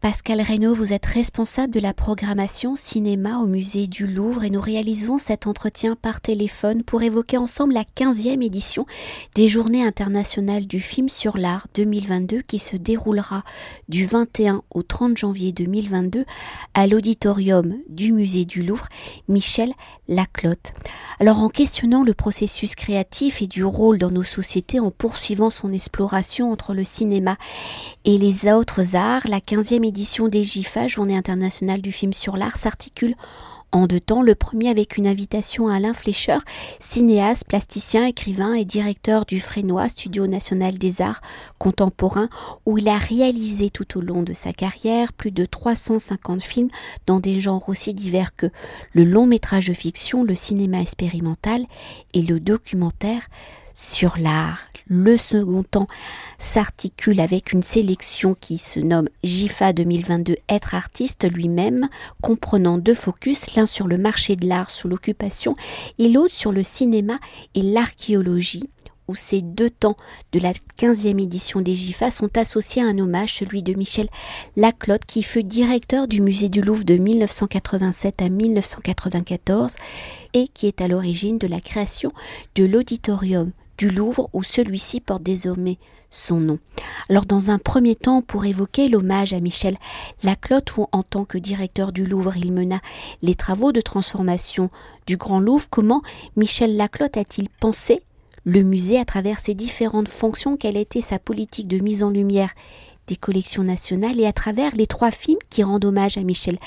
Pascal Reynaud, vous êtes responsable de la programmation cinéma au musée du Louvre et nous réalisons cet entretien par téléphone pour évoquer ensemble la 15e édition des Journées internationales du film sur l'art 2022 qui se déroulera du 21 au 30 janvier 2022 à l'auditorium du musée du Louvre Michel Laclotte. Alors en questionnant le processus créatif et du rôle dans nos sociétés en poursuivant son exploration entre le cinéma et les autres arts, la 15e édition des GIFA, Journée internationale du film sur l'art, s'articule en deux temps. Le premier avec une invitation à Alain Flécheur, cinéaste, plasticien, écrivain et directeur du Frénois, Studio national des arts contemporains, où il a réalisé tout au long de sa carrière plus de 350 films dans des genres aussi divers que le long métrage de fiction, le cinéma expérimental et le documentaire sur l'art. Le second temps s'articule avec une sélection qui se nomme GIFA 2022 Être artiste lui-même, comprenant deux focus, l'un sur le marché de l'art sous l'occupation et l'autre sur le cinéma et l'archéologie où ces deux temps de la 15e édition des GIFA sont associés à un hommage, celui de Michel Laclotte, qui fut directeur du musée du Louvre de 1987 à 1994 et qui est à l'origine de la création de l'auditorium du Louvre où celui-ci porte désormais son nom. Alors dans un premier temps, pour évoquer l'hommage à Michel Laclotte, où en tant que directeur du Louvre, il mena les travaux de transformation du Grand Louvre, comment Michel Laclotte a-t-il pensé le musée à travers ses différentes fonctions, quelle était sa politique de mise en lumière des collections nationales? Et à travers les trois films qui rendent hommage à Michel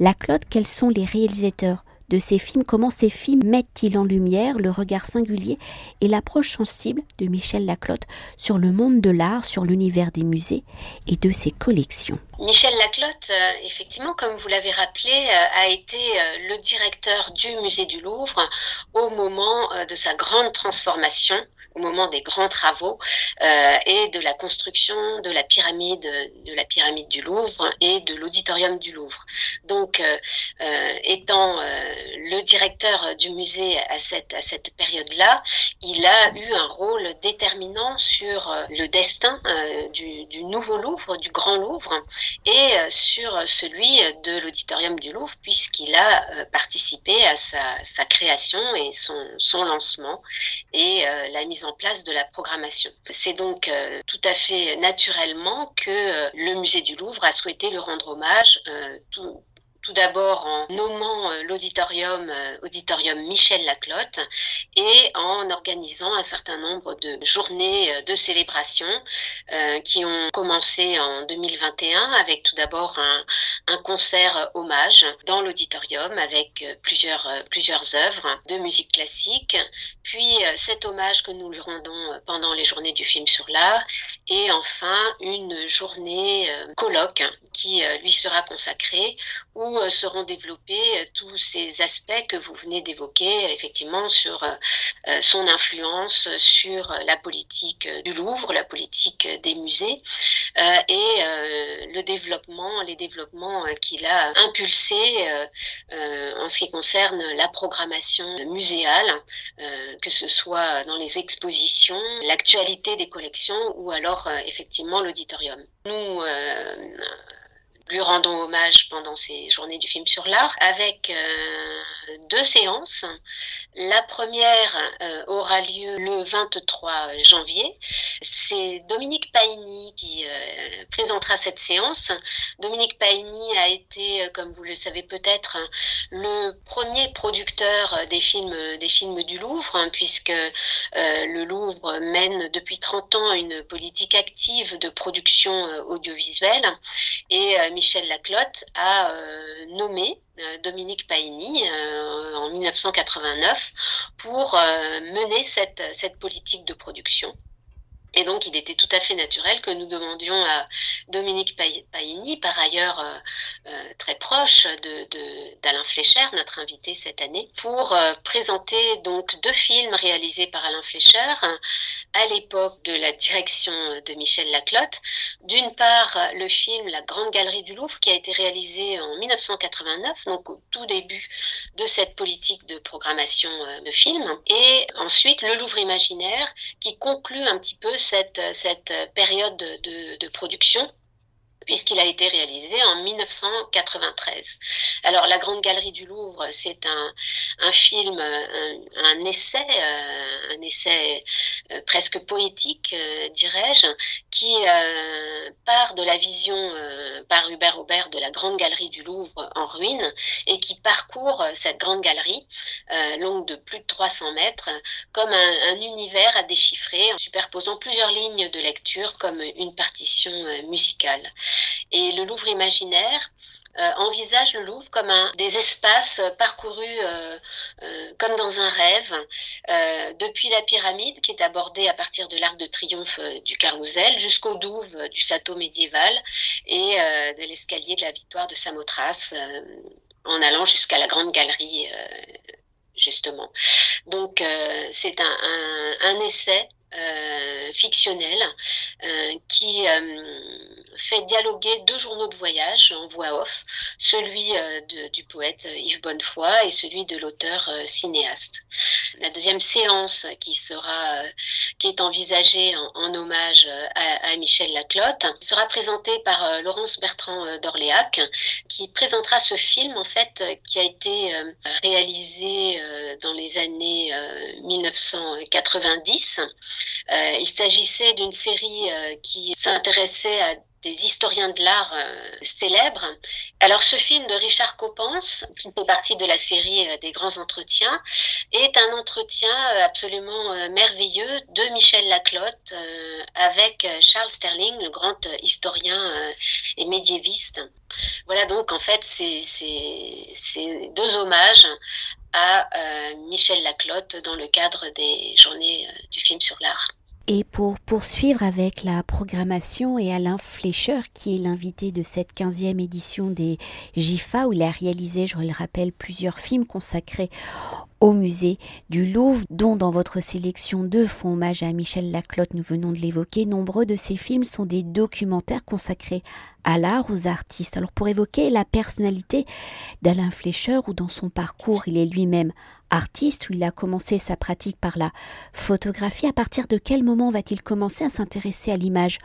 Laclotte, quels sont les réalisateurs de ces films, comment ces films mettent-ils en lumière le regard singulier et l'approche sensible de Michel Laclotte sur le monde de l'art, sur l'univers des musées et de ses collections. Michel Laclotte, euh, effectivement, comme vous l'avez rappelé, euh, a été euh, le directeur du musée du Louvre au moment de sa grande transformation au moment des grands travaux euh, et de la construction de la pyramide de la pyramide du Louvre et de l'auditorium du Louvre. Donc, euh, euh, étant le directeur du musée à cette à cette période-là, il a eu un rôle déterminant sur le destin du, du, nouveau Louvre, du Grand Louvre, et sur celui de l'auditorium du Louvre, puisqu'il a participé à sa, sa, création et son, son lancement et la mise en place de la programmation. C'est donc euh, tout à fait naturellement que euh, le musée du Louvre a souhaité le rendre hommage euh, tout d'abord en nommant euh, l'auditorium euh, auditorium Michel Laclotte et en organisant un certain nombre de journées euh, de célébration qui ont commencé en 2021 avec tout d'abord un, un, concert hommage dans l'auditorium avec plusieurs plusieurs œuvres de musique classique. Puis cet hommage que nous lui rendons pendant les journées du film sur l'art et enfin une journée colloque qui lui sera consacrée où euh, seront développés euh, tous ces aspects que vous venez d'évoquer, effectivement, sur euh, son influence sur la politique du Louvre, la politique des musées et le développement, les développements qu'il a impulsés en ce qui concerne la programmation muséale, que ce soit dans les expositions, l'actualité des collections ou alors effectivement l'auditorium. Nous lui rendons hommage pendant ces journées du film sur l'art avec euh, deux séances. La première euh, aura lieu le 23 janvier. C'est Dominique Paigny qui euh, présentera cette séance. Dominique Paigny a été, comme vous le savez peut-être, le premier producteur des films, des films du Louvre, hein, puisque le Louvre mène depuis 30 ans une politique active de production audiovisuelle. Et Michel Laclotte a euh, nommé euh, Dominique Paini euh, en 1989 pour mener cette politique de production. Et donc, il était tout à fait naturel que nous demandions à Dominique Paini, par ailleurs euh, euh, très proche d'Alain de, notre invité cette année, pour euh, présenter donc deux films réalisés par Alain Flécher à l'époque de la direction de Michel Laclotte. D'une part, le film La Grande Galerie du Louvre, qui a été réalisé en 1989, donc au tout début de cette politique de programmation de films, et ensuite Le Louvre imaginaire, qui conclut un petit peu cette, cette période de production puisqu'il a été réalisé en 1993. Alors la Grande Galerie du Louvre, c'est un, film, un, essai, un essai euh, euh, presque poétique, euh, dirais-je, qui part de la vision par Hubert Aubert de la Grande Galerie du Louvre en ruine et qui parcourt cette Grande Galerie, longue de plus de 300 mètres, comme un univers à déchiffrer en superposant plusieurs lignes de lecture comme une partition musicale. Et le Louvre imaginaire euh, envisage le Louvre comme un des espaces parcourus euh, euh, comme dans un rêve, depuis la pyramide qui est abordée à partir de l'arc de triomphe du Carrousel jusqu'au douve du château médiéval et de l'escalier de la victoire de Samothrace en allant jusqu'à la grande galerie justement. Donc c'est un, essai fictionnel qui fait dialoguer deux journaux de voyage en voix off, celui du poète Yves Bonnefoy et celui de l'auteur cinéaste. La deuxième séance qui sera qui est envisagée en, hommage à, Michel Laclotte sera présentée par Laurence Bertrand d'Orléac qui présentera ce film en fait qui a été réalisé dans les années 1990 euh, il s'agissait d'une série euh, qui s'intéressait à des historiens de l'art euh, célèbres. Alors ce film de Richard Coppens, qui fait partie de la série des grands entretiens, est un entretien absolument merveilleux de Michel Laclotte avec Charles Sterling, le grand historien et médiéviste. Voilà donc en fait c'est deux hommages à euh, Michel Laclotte dans le cadre des journées euh, du film sur l'art. Et pour poursuivre avec la programmation et Alain Fleischer, qui est l'invité de cette 15e édition des GIFA, où il a réalisé, je le rappelle, plusieurs films consacrés au musée du Louvre, dont dans votre sélection deux font hommage à Michel Laclotte, nous venons de l'évoquer. Nombreux de ces films sont des documentaires consacrés à l'art, aux artistes. Alors pour évoquer la personnalité d'Alain Fleischer, où dans son parcours il est lui-même artiste, où il a commencé sa pratique par la photographie, à partir de quel moment va-t-il commencer à s'intéresser à l'image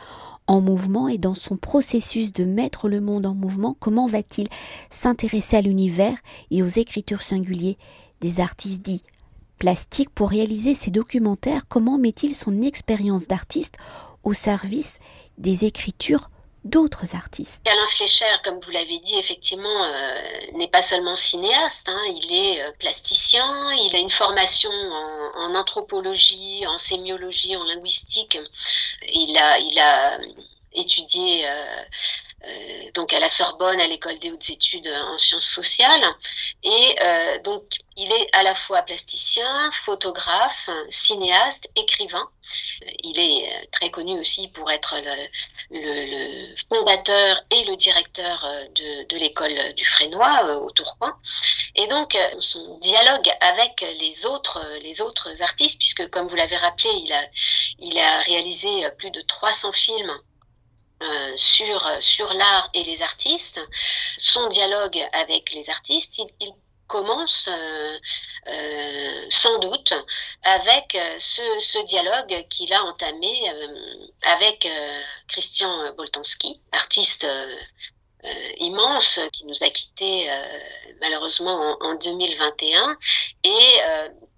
en mouvement et dans son processus de mettre le monde en mouvement, comment va-t-il s'intéresser à l'univers et aux écritures singuliers des artistes dits plastiques pour réaliser ces documentaires Comment met-il son expérience d'artiste au service des écritures d'autres artistes? Alain Fleischer, comme vous l'avez dit, effectivement, euh, n'est pas seulement cinéaste, hein. il est euh, plasticien, il a une formation en, anthropologie, en sémiologie, en linguistique. Il a, il a étudié euh, euh, donc à la Sorbonne, à l'école des hautes études en sciences sociales. Et euh, donc, il est à la fois plasticien, photographe, cinéaste, écrivain. Il est très connu aussi pour être le, fondateur et le directeur de, l'école du Frénois au Tourcoing. Et donc, son dialogue avec les autres, les autres artistes, puisque comme vous l'avez rappelé, il a, il a réalisé plus de 300 films euh, sur, sur l'art et les artistes, son dialogue avec les artistes, il, commence euh, euh, sans doute avec ce, ce dialogue qu'il a entamé avec Christian Boltanski, artiste immense qui nous a quittés malheureusement en, 2021 et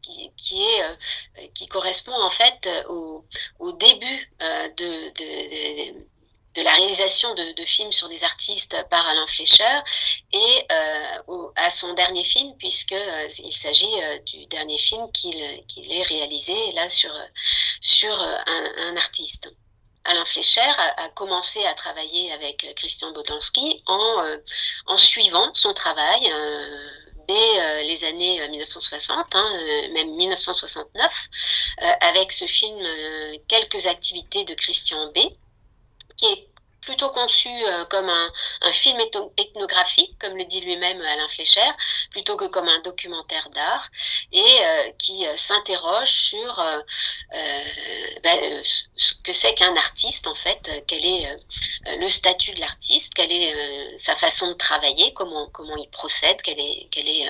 qui, qui, est, qui correspond en fait au, au début de, de, de de la réalisation de, films sur des artistes par Alain Fleischer et euh, à son dernier film puisque euh, il s'agit euh, du dernier film qu'il ait réalisé là sur sur un, artiste. Alain Fleischer a, commencé à travailler avec Christian Botanski en, en suivant son travail dès les années 1960, hein, même 1969, avec ce film Quelques activités de Christian B conçu euh, comme un, film ethnographique, comme le dit lui-même Alain Fleischer, plutôt que comme un documentaire d'art, et euh, qui euh, s'interroge sur ben, ce que c'est qu'un artiste, en fait, quel est le statut de l'artiste, quelle est sa façon de travailler, comment, comment il procède, quel est, quel est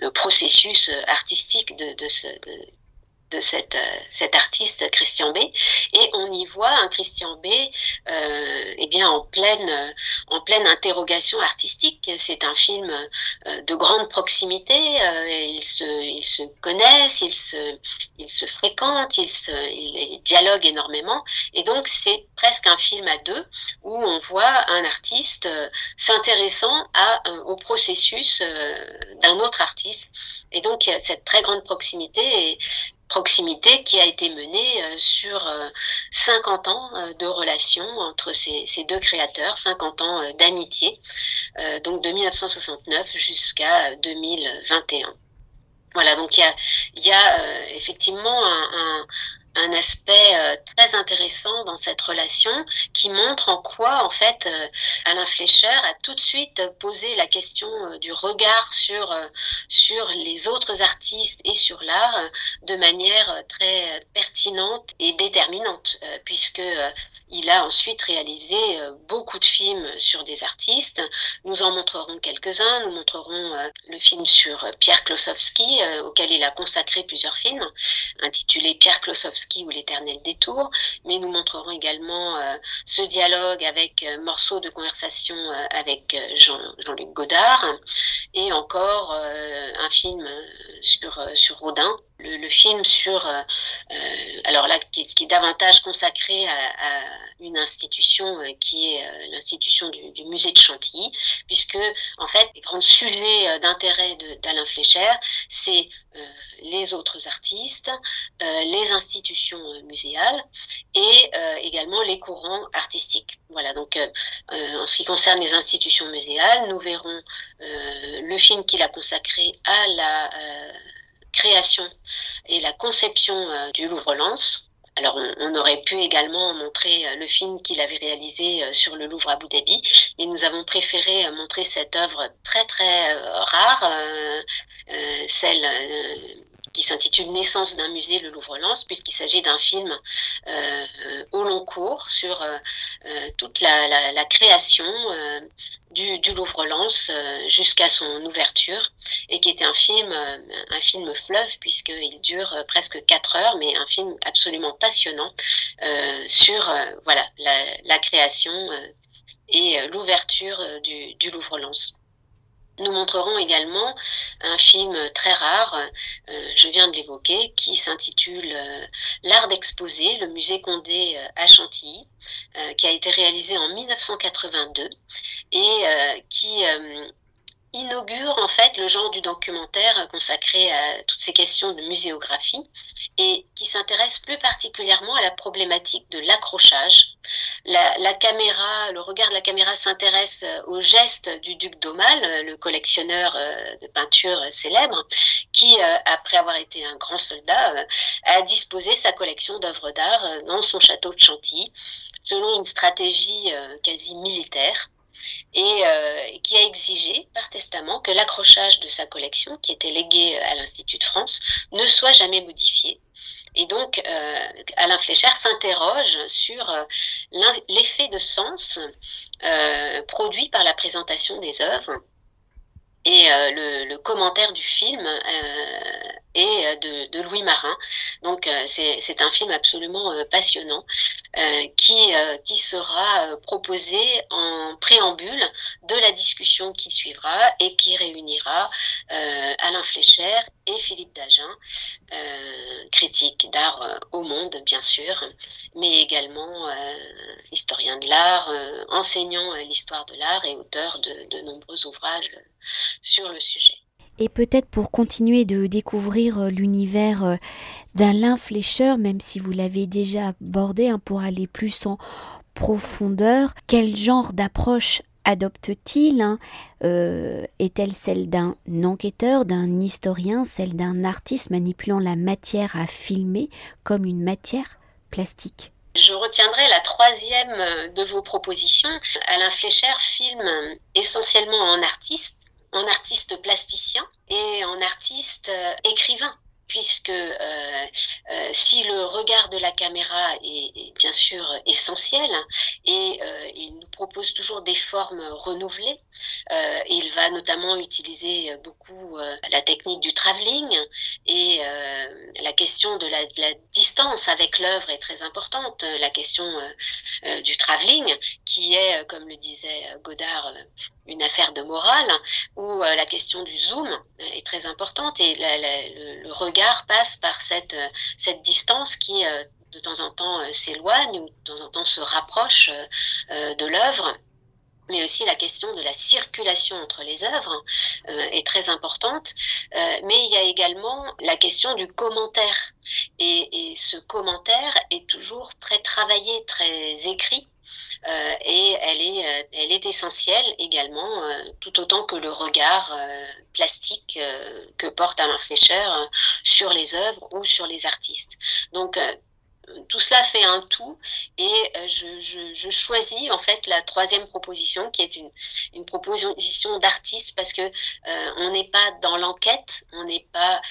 le, processus artistique de, de ce... De, de cette, euh, cet artiste Christian B. Et on y voit un Christian B. Euh, eh bien en pleine, euh, en pleine interrogation artistique. C'est un film euh, de grande proximité. ils, se, ils se connaissent, ils se, ils se fréquentent, ils, dialoguent énormément. Et donc c'est presque un film à deux où on voit un artiste s'intéressant à, au processus d'un autre artiste. Et donc cette très grande proximité. Proximité qui a été menée euh, sur 50 euh, ans euh, de relation entre ces, deux créateurs, 50 ans d'amitié, donc de 1969 jusqu'à 2021. Voilà, donc il y a, effectivement un aspect euh, très intéressant dans cette relation qui montre en quoi, en fait, euh, Alain Fleischer a tout de suite posé la question euh, du regard sur, sur les autres artistes et sur l'art de manière très pertinente et déterminante, puisque il a ensuite réalisé beaucoup de films sur des artistes. Nous en montrerons quelques-uns. Nous montrerons le film sur Pierre Klosowski, auquel il a consacré plusieurs films, intitulé Pierre Klosowski ou l'éternel détour, mais nous montrerons également euh, ce dialogue avec euh, morceaux de conversation euh, avec Jean, Jean-Luc Godard et encore un film sur Rodin le, film sur, euh, euh, alors là, qui, est davantage consacré à, une institution euh, qui est l'institution du, musée de Chantilly, puisque en fait, les grands sujets d'intérêt d'Alain Flécher, c'est les autres artistes, les institutions muséales et également les courants artistiques. Voilà, donc en ce qui concerne les institutions muséales, nous verrons le film qu'il a consacré à la création et la conception euh, du Louvre-Lens. Alors, on, aurait pu également montrer euh, le film qu'il avait réalisé euh, sur le Louvre à Abu Dhabi, mais nous avons préféré montrer cette œuvre très très rare, celle qui s'intitule Naissance d'un musée, le Louvre-Lens, puisqu'il s'agit d'un film au long cours sur toute la, création du, Louvre-Lens jusqu'à son ouverture, et qui était un film, un film fleuve, puisqu'il dure presque quatre heures, mais un film absolument passionnant sur voilà, la, création et l'ouverture du, du Louvre-Lens. Nous montrerons également un film très rare, euh, je viens de l'évoquer, qui s'intitule euh, L'art d'exposer, le musée Condé euh, à Chantilly, qui a été réalisé en 1982 et qui inaugure en fait le genre du documentaire consacré à toutes ces questions de muséographie et qui s'intéresse plus particulièrement à la problématique de l'accrochage. La, caméra, le regard de la caméra s'intéresse au geste du duc d'Aumale, le collectionneur euh, de peinture célèbre, qui, euh, après avoir été un grand soldat, euh, a disposé sa collection d'œuvres d'art dans son château de Chantilly, selon une stratégie quasi militaire et euh, qui a exigé par testament que l'accrochage de sa collection, qui était légué à l'Institut de France, ne soit jamais modifié. Et donc, euh, Alain Fléchère s'interroge sur euh, l'effet de sens produit par la présentation des œuvres et le, commentaire du film et euh, de, Louis Marin. Donc euh, c'est un film absolument euh, passionnant qui, qui sera proposé en préambule de la discussion qui suivra et qui réunira Alain Flécher et Philippe Dagen, critique d'art au monde bien sûr, mais également historien de l'art, enseignant l'histoire de l'art et auteur de nombreux ouvrages sur le sujet. Et peut-être pour continuer de découvrir euh, l'univers euh, d'Alain Fleischer, même si vous l'avez déjà abordé, hein, pour aller plus en profondeur, quel genre d'approche adopte-t-il hein euh, Est-elle celle d'un enquêteur, d'un historien, celle d'un artiste manipulant la matière à filmer comme une matière plastique? Je retiendrai la troisième de vos propositions. Alain Fleischer filme essentiellement en artiste en artiste plasticien et en artiste euh, écrivain. Puisque si le regard de la caméra est, bien sûr essentiel et il nous propose toujours des formes renouvelées, il va notamment utiliser beaucoup la technique du travelling et la question de la, distance avec l'œuvre est très importante, la question du travelling qui est, comme le disait Godard, une affaire de morale, où la question du zoom est très importante et le, regard passe par cette, cette distance qui de temps en temps s'éloigne ou de temps en temps se rapproche de l'œuvre mais aussi la question de la circulation entre les œuvres est très importante. mais il y a également la question du commentaire. Et, ce commentaire est toujours très travaillé, très écrit. Euh, et elle est, euh, elle est essentielle également, euh, tout autant que le regard plastique que porte Alain Fleischer sur les œuvres ou sur les artistes. Donc tout cela fait un tout et je, choisis en fait la troisième proposition qui est une, proposition d'artiste parce que on n'est pas dans l'enquête, on n'est pas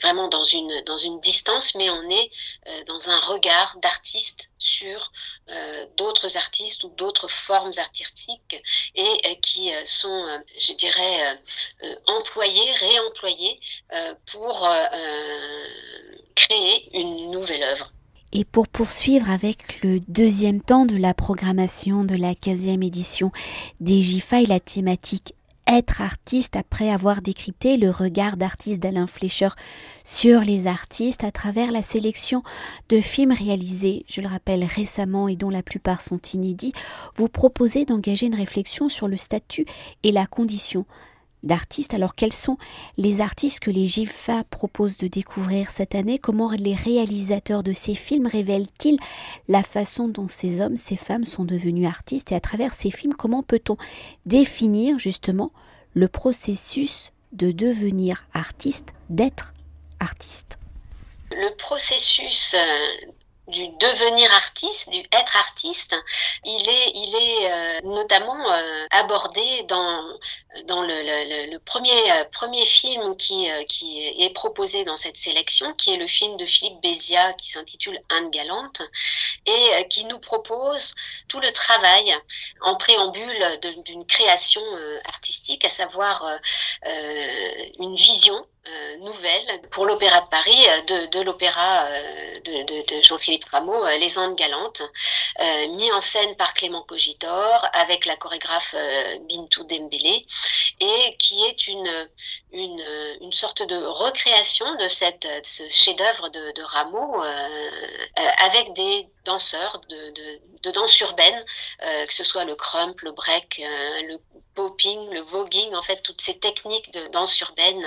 vraiment dans une, dans une distance, mais on est dans un regard d'artiste sur d'autres artistes ou d'autres formes artistiques et euh, qui euh, sont, je dirais, employés, réemployés pour créer une nouvelle œuvre. Et pour poursuivre avec le deuxième temps de la programmation de la 15e édition des GIFA et la thématique être artiste après avoir décrypté le regard d'artiste d'Alain Fleischer sur les artistes à travers la sélection de films réalisés, je le rappelle récemment et dont la plupart sont inédits, vous proposez d'engager une réflexion sur le statut et la condition d'artistes. Alors quels sont les artistes que les GIFA proposent de découvrir cette année? Comment les réalisateurs de ces films révèlent-ils la façon dont ces hommes, ces femmes sont devenus artistes? Et à travers ces films, comment peut-on définir justement le processus de devenir artiste, d'être artiste? Le processus euh, du devenir artiste, du être artiste, il est, il est euh, notamment euh, abordé dans, dans le, le, premier, euh, premier film qui, qui est proposé dans cette sélection, qui est le film de Philippe Bézia qui s'intitule Anne Galante et qui nous propose tout le travail en préambule d'une création artistique, à savoir une vision euh, nouvelle pour l'Opéra de Paris, euh, de, l'opéra euh, de, de, Jean-Philippe Rameau, Les Andes Galantes, mis en scène par Clément Cogitor avec la chorégraphe Bintou Dembélé, et qui est une, une, une sorte de recréation de, cette, ce chef-d'œuvre de, Rameau avec des danseurs de, danse urbaine, que ce soit le crump, le break, le popping, le voguing, en fait, toutes ces techniques de danse urbaine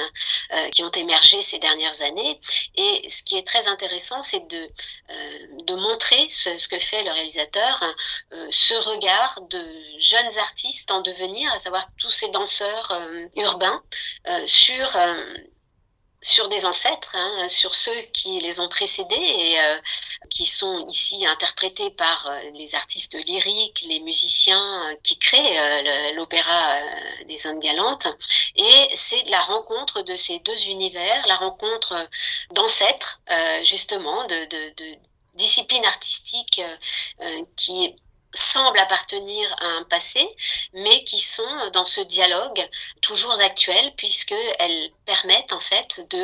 qui ont émergé ces dernières années. Et ce qui est très intéressant, c'est de, euh, de montrer ce, que fait le réalisateur, euh, ce regard de jeunes artistes en devenir, à savoir tous ces danseurs euh, urbains, sur sur des ancêtres, hein, sur ceux qui les ont précédés et euh, qui sont ici interprétés par euh, les artistes lyriques, les musiciens euh, qui créent l'opéra des Indes galantes. Et c'est la rencontre de ces deux univers, la rencontre d'ancêtres, justement, de, de, de disciplines artistiques qui semblent appartenir à un passé, mais qui sont dans ce dialogue toujours actuel, puisqu'elles permettent en fait de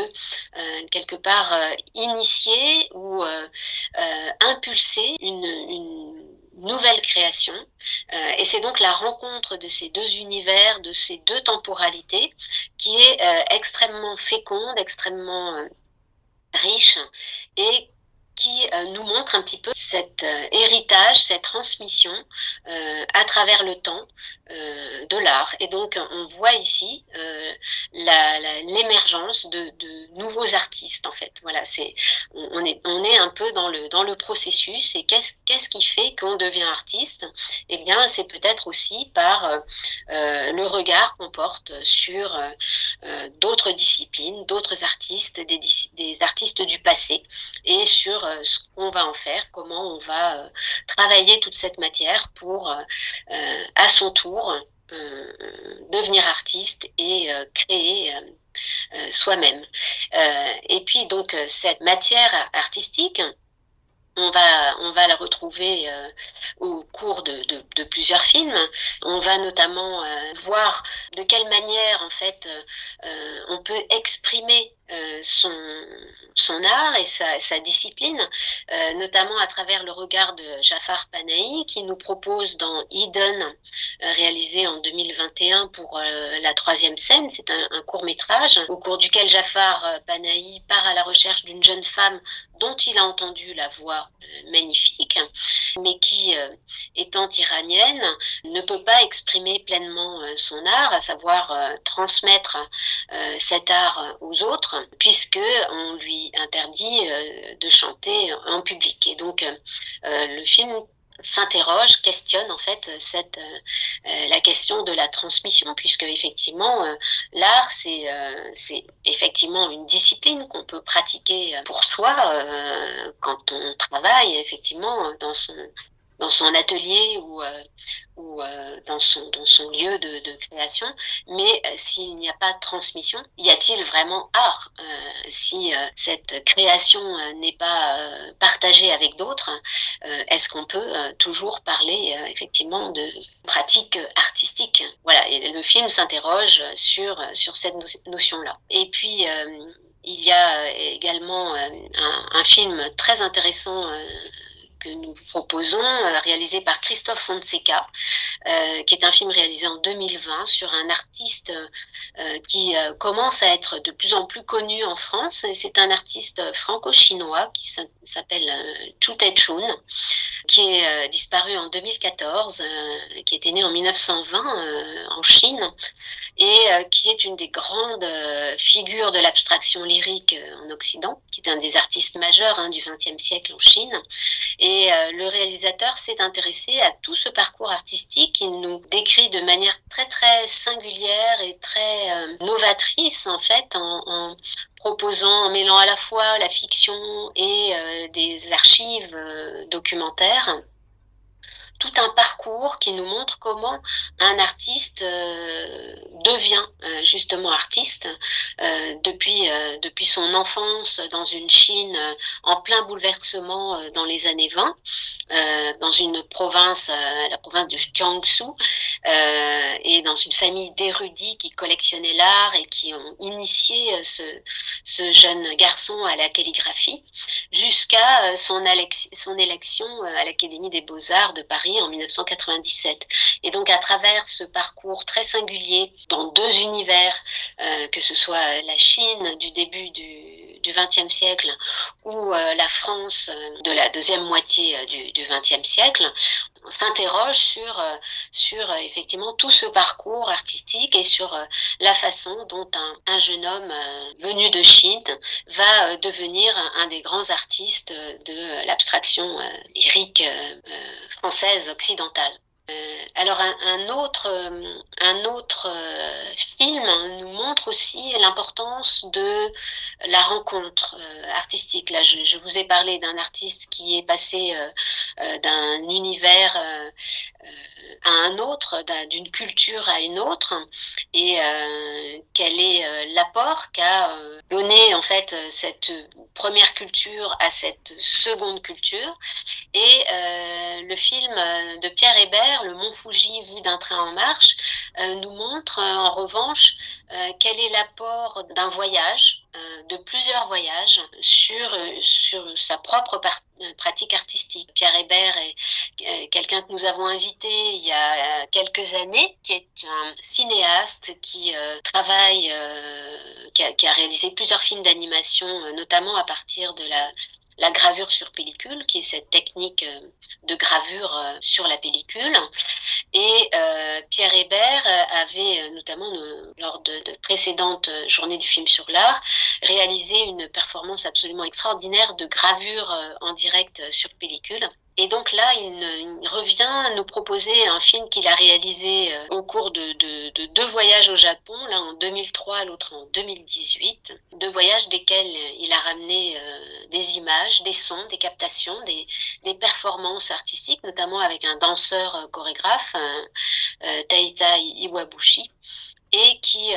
euh, quelque part euh, initier ou euh, impulser une, une, nouvelle création. et c'est donc la rencontre de ces deux univers, de ces deux temporalités, qui est extrêmement féconde, extrêmement riche et qui euh, nous montre un petit peu cet euh, héritage, cette transmission euh, à travers le temps de l'art. Et donc on voit ici l'émergence de, nouveaux artistes en fait. Voilà, on est on est un peu dans le dans le processus. Et qu'est-ce qui fait qu'on devient artiste? Eh bien, c'est peut-être aussi par le regard qu'on porte sur d'autres disciplines, d'autres artistes, des, des artistes du passé et sur ce qu'on va en faire, comment on va euh, travailler toute cette matière pour, euh, à son tour, devenir artiste et créer soi-même. et puis donc cette matière artistique, on va, on va la retrouver euh, au cours de, plusieurs films. On va notamment euh, voir de quelle manière, en fait, euh, on peut exprimer son, son art et sa, discipline, notamment à travers le regard de Jafar Panahi, qui nous propose dans Eden, réalisé en 2021 pour la troisième scène, c'est un, court métrage, au cours duquel Jafar Panahi part à la recherche d'une jeune femme dont il a entendu la voix euh, magnifique, mais qui, euh, étant iranienne, ne peut pas exprimer pleinement euh, son art, à savoir transmettre cet art aux autres, puisque on lui interdit de chanter en public. Et donc, le film s'interroge, questionne en fait cette euh, euh, la question de la transmission, puisque effectivement euh, l'art c'est c'est effectivement une discipline qu'on peut pratiquer pour soi quand on travaille effectivement dans son dans son atelier ou, euh, ou euh, dans, son, dans son lieu de, création. Mais euh, s'il n'y a pas de transmission, y a-t-il vraiment art Si cette création n'est pas partagée avec d'autres, est-ce qu'on peut toujours parler effectivement de pratique artistique Voilà, et le film s'interroge sur, sur cette notion-là. Et puis, il y a également un, film très intéressant nous proposons, euh, réalisé par Christophe Fonseca, euh, qui est un film réalisé en 2020 sur un artiste euh, qui commence à être de plus en plus connu en France. C'est un artiste franco-chinois qui s'appelle Chu Chun, qui est disparu en 2014, qui était né en 1920 en Chine et qui est une des grandes figures de l'abstraction lyrique en Occident, qui est un des artistes majeurs hein, du XXe siècle en Chine. Euh, le réalisateur s'est intéressé à tout ce parcours artistique. Il nous décrit de manière très très singulière et très euh, novatrice en fait en, proposant, en mêlant à la fois la fiction et euh, des archives documentaires tout un parcours qui nous montre comment un artiste euh, devient euh, justement artiste euh, depuis, depuis son enfance dans une Chine en plein bouleversement dans les années 20, dans une province, la province de Jiangsu, et dans une famille d'érudits qui collectionnaient l'art et qui ont initié ce, ce jeune garçon à la calligraphie, jusqu'à son, son élection à l'Académie des beaux-arts de Paris en 1997. Et donc à travers ce parcours très singulier dans deux univers, euh, que ce soit la Chine du début du XXe siècle ou euh, la France euh, de la deuxième moitié du XXe siècle, on s'interroge sur, sur effectivement tout ce parcours artistique et sur la façon dont un, un jeune homme venu de Chine va devenir un des grands artistes de l'abstraction lyrique française occidentale. Euh, alors un, autre, euh, euh, film nous montre aussi l'importance de la rencontre artistique. Là, je, vous ai parlé d'un artiste qui est passé d'un univers à un autre, d'une culture à une autre, et quel est l'apport qu'a donné en fait cette première culture à cette seconde culture. Et le film de Pierre Hébert le mont Fuji vu d'un train en marche, euh, nous montre euh, en revanche euh, quel est l'apport d'un voyage, de plusieurs voyages, sur, sur sa propre pratique artistique. Pierre Hébert est quelqu'un que nous avons invité il y a quelques années, qui est un cinéaste qui travaille, qui a, qui, a, réalisé plusieurs films d'animation, notamment à partir de la la gravure sur pellicule, qui est cette technique euh, de gravure euh, sur la pellicule. Et euh, Pierre Hébert avait, notamment lors de, de, précédentes journées du film sur l'art, réalisé une performance absolument extraordinaire de gravure en direct sur pellicule. Et donc là, il, revient nous proposer un film qu'il a réalisé euh, au cours de, deux voyages au Japon, l'un en 2003, l'autre en 2018. Deux voyages desquels il a ramené euh, des images, des sons, des captations, des, performances artistiques, notamment avec un danseur euh, chorégraphe, Taita Iwabushi. Et qui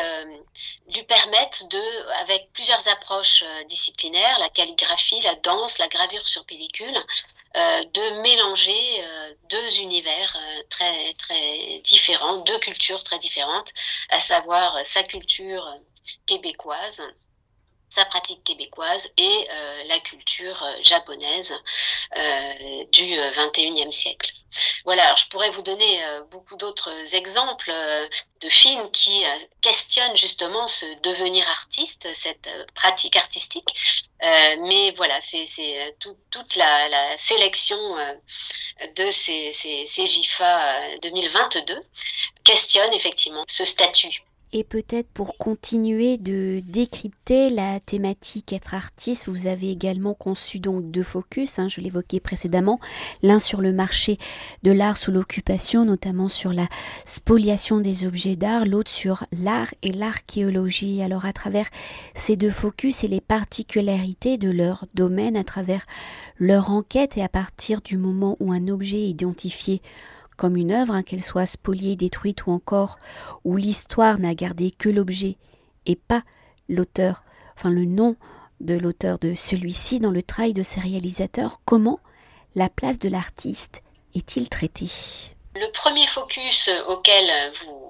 lui permettent de, avec plusieurs approches disciplinaires, la calligraphie, la danse, la gravure sur pellicule, de mélanger deux univers très, très différents, deux cultures très différentes, à savoir sa culture québécoise sa pratique québécoise et euh, la culture euh, japonaise euh, du 21e siècle. Voilà, je pourrais vous donner beaucoup d'autres exemples de films qui questionnent justement ce devenir artiste, cette pratique artistique. mais voilà, c'est toute la, sélection de ces, ces, ces GIFA 2022 questionne effectivement ce statut et peut-être pour continuer de décrypter la thématique être artiste, vous avez également conçu donc deux focus, hein, je l'évoquais précédemment, l'un sur le marché de l'art sous l'occupation, notamment sur la spoliation des objets d'art, l'autre sur l'art et l'archéologie. Alors à travers ces deux focus et les particularités de leur domaine, à travers leur enquête et à partir du moment où un objet est identifié comme une œuvre, hein, qu'elle soit spoliée, détruite ou encore où l'histoire n'a gardé que l'objet et pas l'auteur, enfin le nom de l'auteur de celui-ci dans le travail de ses réalisateurs, comment la place de l'artiste est-il traitée? Le premier focus auquel vous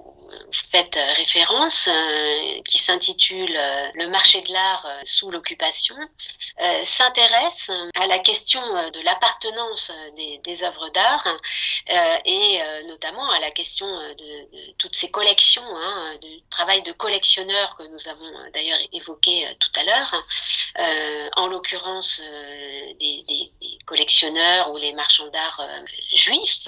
faites référence, euh, qui s'intitule euh, Le marché de l'art euh, sous l'occupation, s'intéresse à la question de l'appartenance des, œuvres d'art et notamment à la question de, toutes ces collections, hein, du travail de collectionneur que nous avons d'ailleurs évoqué tout à l'heure, en l'occurrence des, collectionneurs ou les marchands d'art juifs,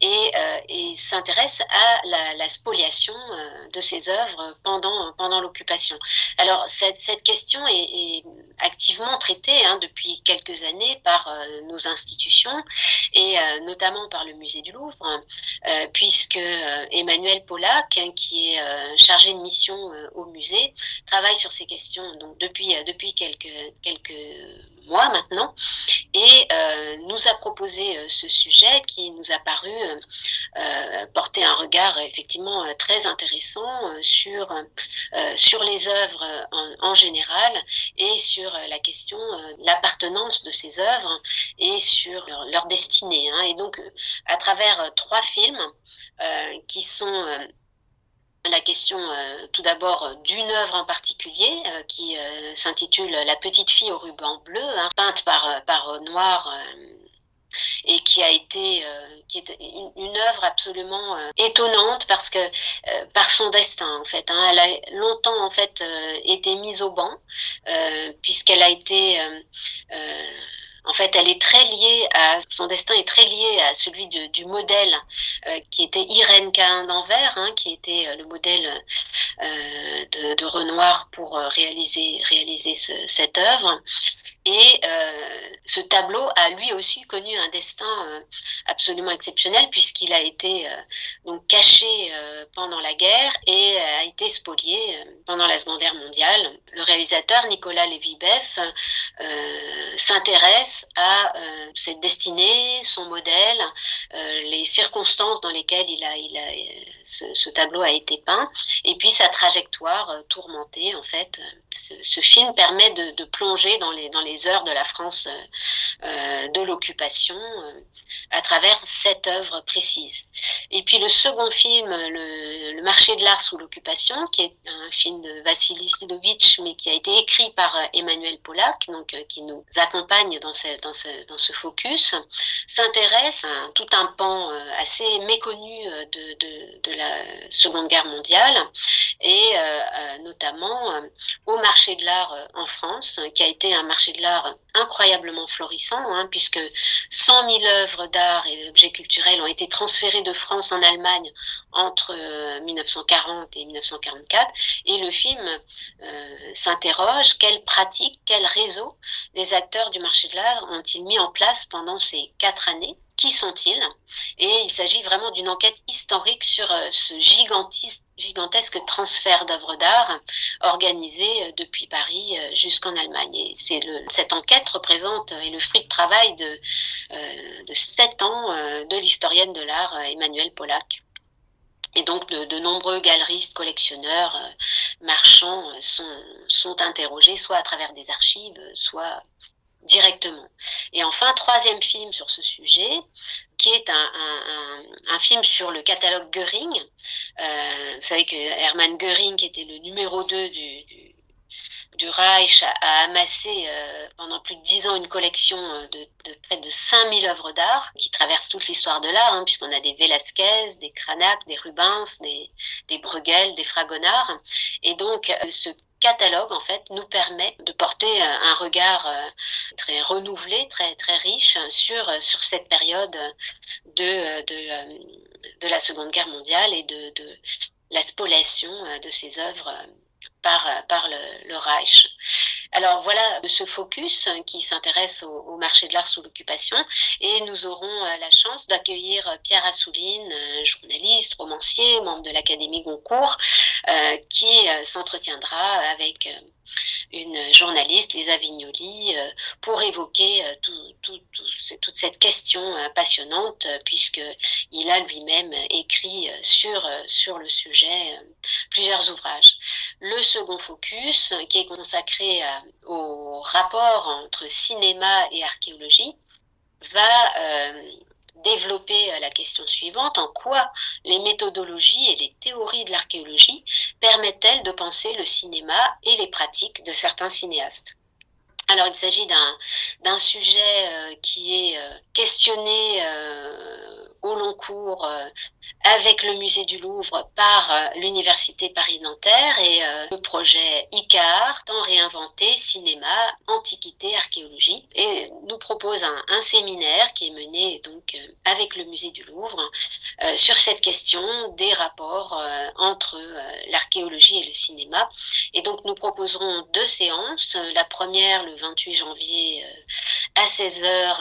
et, et s'intéresse à la, la spoliation euh, de ces œuvres pendant, pendant l'occupation. Alors, cette, cette question est, activement traitée hein, depuis quelques années par euh, nos institutions et euh, notamment par le musée du Louvre, puisque Emmanuel Pollack, hein, qui est chargé de mission au musée, travaille sur ces questions donc depuis, depuis quelques, quelques mois maintenant, et euh, nous a proposé euh, ce sujet qui nous a paru euh, porter un regard effectivement très intéressant sur, sur les œuvres en, général et sur la question de l'appartenance de ces œuvres et sur leur, destinée. Hein. Et donc, à travers trois films qui sont la question euh, tout d'abord euh, d'une œuvre en particulier euh, qui s'intitule La petite fille au ruban bleu, hein, peinte par, par Noir et qui a été qui est une, œuvre absolument étonnante parce que par son destin en fait hein. elle a longtemps en fait été mise au banc puisqu'elle a été en fait, elle est très liée à son destin est très lié à celui du modèle euh, qui était Irène Cain d'Anvers, hein, qui était euh, le modèle euh, de, Renoir pour réaliser réaliser cette œuvre. Et euh, ce tableau a lui aussi connu un destin euh, absolument exceptionnel puisqu'il a été euh, donc caché pendant la guerre et a été spolié pendant la Seconde Guerre mondiale. Le réalisateur Nicolas Lévy-Beff s'intéresse à cette destinée, son modèle, les circonstances dans lesquelles il a, il a ce, tableau a été peint et puis sa trajectoire tourmentée en fait. Ce, film permet de, de, plonger dans les dans les heures de la France euh, euh, de l'occupation euh, à travers cette œuvre précise. Et puis le second film, le, marché de l'art sous l'occupation, qui est un film de Vassili Silovitch, mais qui a été écrit par Emmanuel Pollack, donc qui nous accompagne dans ce, focus, s'intéresse à tout un pan assez méconnu de la Seconde Guerre mondiale et notamment au marché de l'art en France, qui a été un marché de l'art incroyablement florissant, hein, puisque 100 000 œuvres d'art et d'objets culturels ont été transférées de France en Allemagne entre 1940 euh, et 1944. Et le film euh, s'interroge quelle pratique, quel réseau les acteurs du marché de l'art ont-ils mis en place pendant ces quatre années? Qui sont-ils Et il s'agit vraiment d'une enquête historique sur euh, ce gigantesque transfert d'œuvres d'art organisé euh, depuis Paris euh, jusqu'en Allemagne. Et cette enquête représente est le fruit de travail de, sept ans de l'historienne de l'art Emmanuel Pollack. Et donc de, nombreux galeristes, collectionneurs, marchands sont interrogés soit à travers des archives, soit directement. Et enfin, troisième film sur ce sujet, qui est un, film sur le catalogue Goering. vous savez que Hermann Goering, qui était le numéro 2 du, Reich a, amassé euh, pendant plus de dix ans une collection euh, de, près de 5000 œuvres d'art qui traversent toute l'histoire de l'art, hein, puisqu'on a des Velasquez, des Cranach, des Rubens, des, des Bruegel, des Fragonard. Et donc, euh, ce catalogue, en fait, nous permet de porter un regard très renouvelé, très, très riche sur, sur cette période de, de, de la Seconde Guerre mondiale et de, de la spoliation de ces œuvres par, par le, Reich. Alors voilà ce focus qui s'intéresse au, marché de l'art sous l'occupation et nous aurons euh, la chance d'accueillir Pierre Assouline, euh, journaliste, romancier, membre de l'Académie Goncourt, euh, qui s'entretiendra avec une journaliste, Lisa Vignoli, euh, pour évoquer euh, toute cette question euh, passionnante, puisqu'il a lui-même écrit sur, sur le sujet plusieurs ouvrages. Le second focus, qui est consacré au rapport entre cinéma et archéologie, va développer euh, la question suivante, en quoi les méthodologies et les théories de l'archéologie permettent-elles de penser le cinéma et les pratiques de certains cinéastes? Alors il s'agit d'un sujet euh, qui est euh, questionné au long cours euh, avec le musée du Louvre par euh, l'université Paris-Nanterre et euh, le projet ICAR, temps réinventé, cinéma, antiquité, archéologie. Et nous propose un, séminaire qui est mené donc avec le musée du Louvre sur cette question des rapports entre l'archéologie et le cinéma. Et donc nous proposerons deux séances. La première le 28 janvier à 16h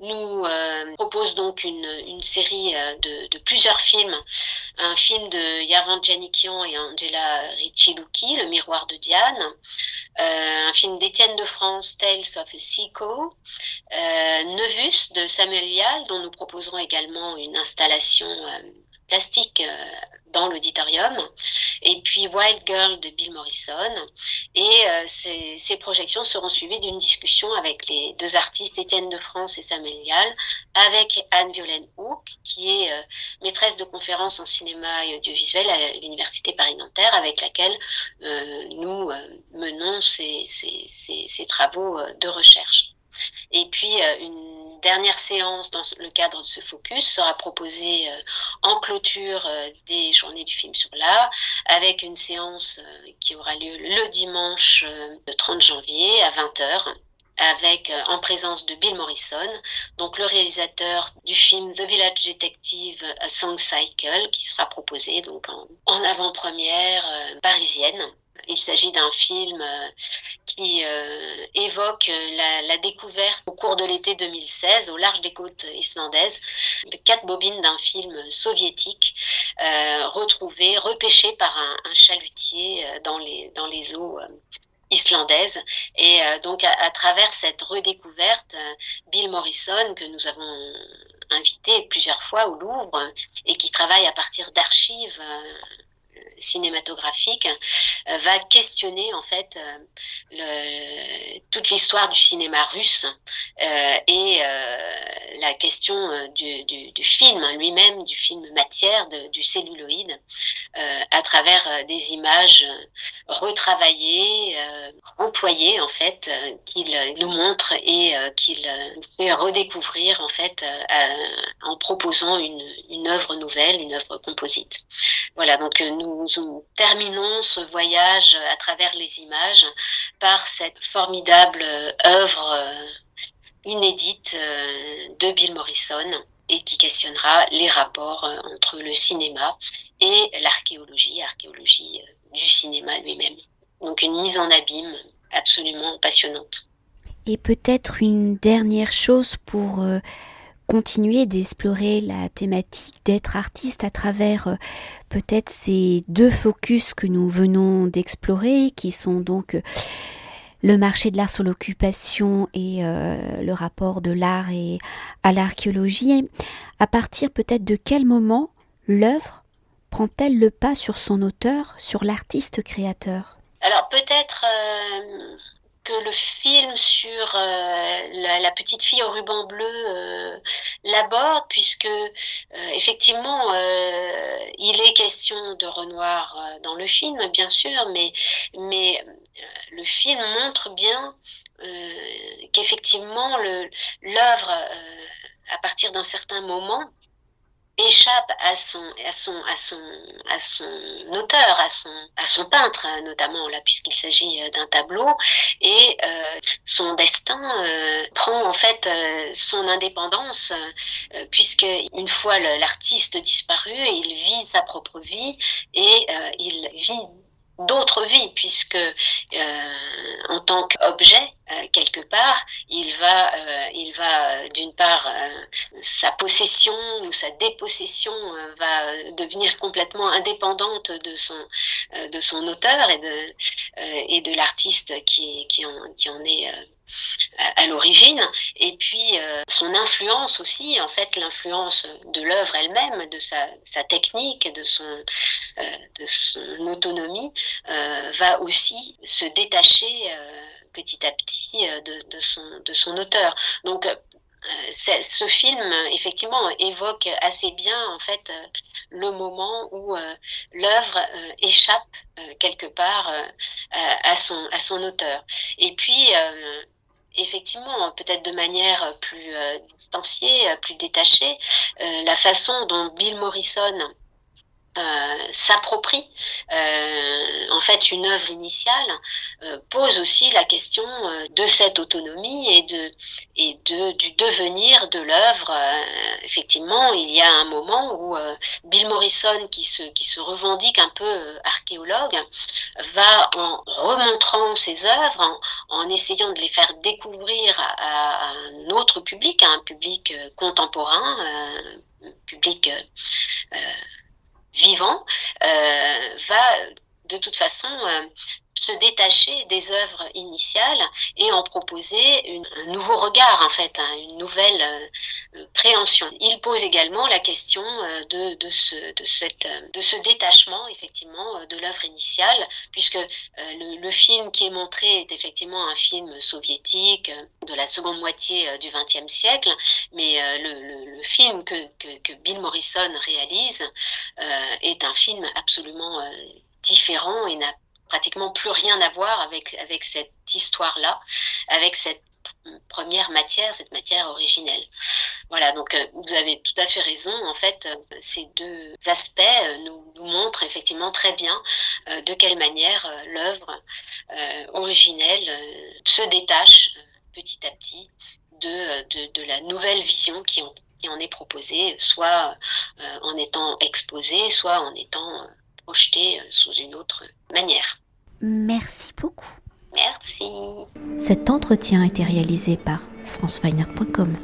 nous propose donc une, une série euh, de, plusieurs films. Un film de Yaron Djanikian et Angela Riccilucci, Le miroir de Diane. Euh, un film d'Étienne de France, Tales of a Seco. Euh, Nevus de Samuel Lial, dont nous proposerons également une installation plastique euh, dans l'auditorium, et puis Wild Girl de Bill Morrison. Et euh, ces, projections seront suivies d'une discussion avec les deux artistes, Étienne de France et Samuel Lial, avec Anne-Violaine Hook, qui est euh, maîtresse de conférences en cinéma et audiovisuel à l'Université Paris-Nanterre, avec laquelle nous menons ces, ces, travaux de recherche. Et puis, une dernière séance dans le cadre de ce focus sera proposée euh, en clôture euh, des journées du film sur l'art, avec une séance euh, qui aura lieu le dimanche 30 janvier à 20h avec en présence de Bill Morrison, donc le réalisateur du film The Village Detective A Song Cycle, qui sera proposé donc en avant-première parisienne. Il s'agit d'un film euh, qui euh, évoque la, la, découverte au cours de l'été 2016 au large des côtes islandaises de quatre bobines d'un film soviétique euh, retrouvées, repêchées par un, chalutier euh, dans les, eaux islandaise. Et donc, à, travers cette redécouverte, Bill Morrison, que nous avons invité plusieurs fois au Louvre et qui travaille à partir d'archives cinématographique euh, va questionner en fait euh, toute l'histoire du cinéma russe euh, et la question du, film lui-même, du film matière, du celluloïde, à travers des images retravaillées, employées en fait, qu'il nous montre et qu'il fait redécouvrir en fait en proposant une, une œuvre nouvelle, une œuvre composite. Voilà, donc nous nous terminons ce voyage à travers les images par cette formidable œuvre euh, inédite euh, de Bill Morrison et qui questionnera les rapports euh, entre le cinéma et l'archéologie, archéologie du cinéma lui-même. Donc une mise en abîme absolument passionnante. Et peut-être une dernière chose pour continuer d'explorer la thématique d'être artiste à travers peut-être ces deux focus que nous venons d'explorer, qui sont donc euh, le marché de l'art sur l'occupation et euh, le rapport de l'art et à l'archéologie. À partir peut-être de quel moment l'œuvre prend-elle le pas sur son auteur, sur l'artiste créateur? Alors peut-être que le film sur euh, la, petite fille au ruban bleu euh, l'aborde, puisque euh, effectivement, il est question de Renoir dans le film, bien sûr, mais, mais le film montre bien qu'effectivement, l'œuvre, à partir d'un certain moment, échappe à son, à son, à son, à son auteur, à son, à son peintre notamment là, puisqu'il s'agit euh, d'un tableau, et euh, son destin euh, prend en fait son indépendance, puisque une fois l'artiste disparu, il vit sa propre vie et il vit d'autres vies, puisque euh, en tant qu'objet, euh, quelque part, il va, euh, il va d'une part, sa possession ou sa dépossession va devenir complètement indépendante de son, de son auteur et de, de l'artiste qui, qui, en, qui en est à l'origine, et puis euh, son influence aussi, en fait, l'influence de l'œuvre elle-même, de sa, sa, technique, de son, euh, de son autonomie, euh, va aussi se détacher petit à petit de, de, son, de son auteur. Donc, ce film effectivement évoque assez bien en fait le moment où l'œuvre échappe quelque part à son à son auteur et puis effectivement, peut-être de manière plus euh, distanciée, plus détachée, euh, la façon dont Bill Morrison euh, s'approprie euh, en fait une œuvre initiale euh, pose aussi la question de cette autonomie et de et de du devenir de l'œuvre. Effectivement il y a un moment où Bill Morrison qui se qui se revendique un peu archéologue va en remontrant ses œuvres en, en essayant de les faire découvrir à, à, un autre public à un public contemporain public euh, va de toute façon euh, se détacher des œuvres initiales et en proposer un nouveau regard, en fait, hein, une nouvelle euh, préhension. Il pose également la question euh, de, de, ce, de, cette, de ce détachement, effectivement, euh, de l'œuvre initiale, puisque le, film qui est montré est effectivement un film soviétique de la seconde moitié du XXe siècle, mais le, film que, que, que, Bill Morrison réalise est un film absolument différent et n'a pratiquement plus rien à voir avec, avec cette histoire-là, avec cette première matière, cette matière originelle. Voilà, donc euh, vous avez tout à fait raison. En fait, euh, ces deux aspects euh, nous, montrent effectivement très bien de quelle manière l'œuvre originelle se détache petit à petit de, la nouvelle vision qui en est proposée, soit en étant exposée, soit en étant projetée sous une autre manière. Merci beaucoup. Merci. Cet entretien a été réalisé par franceweiner.com.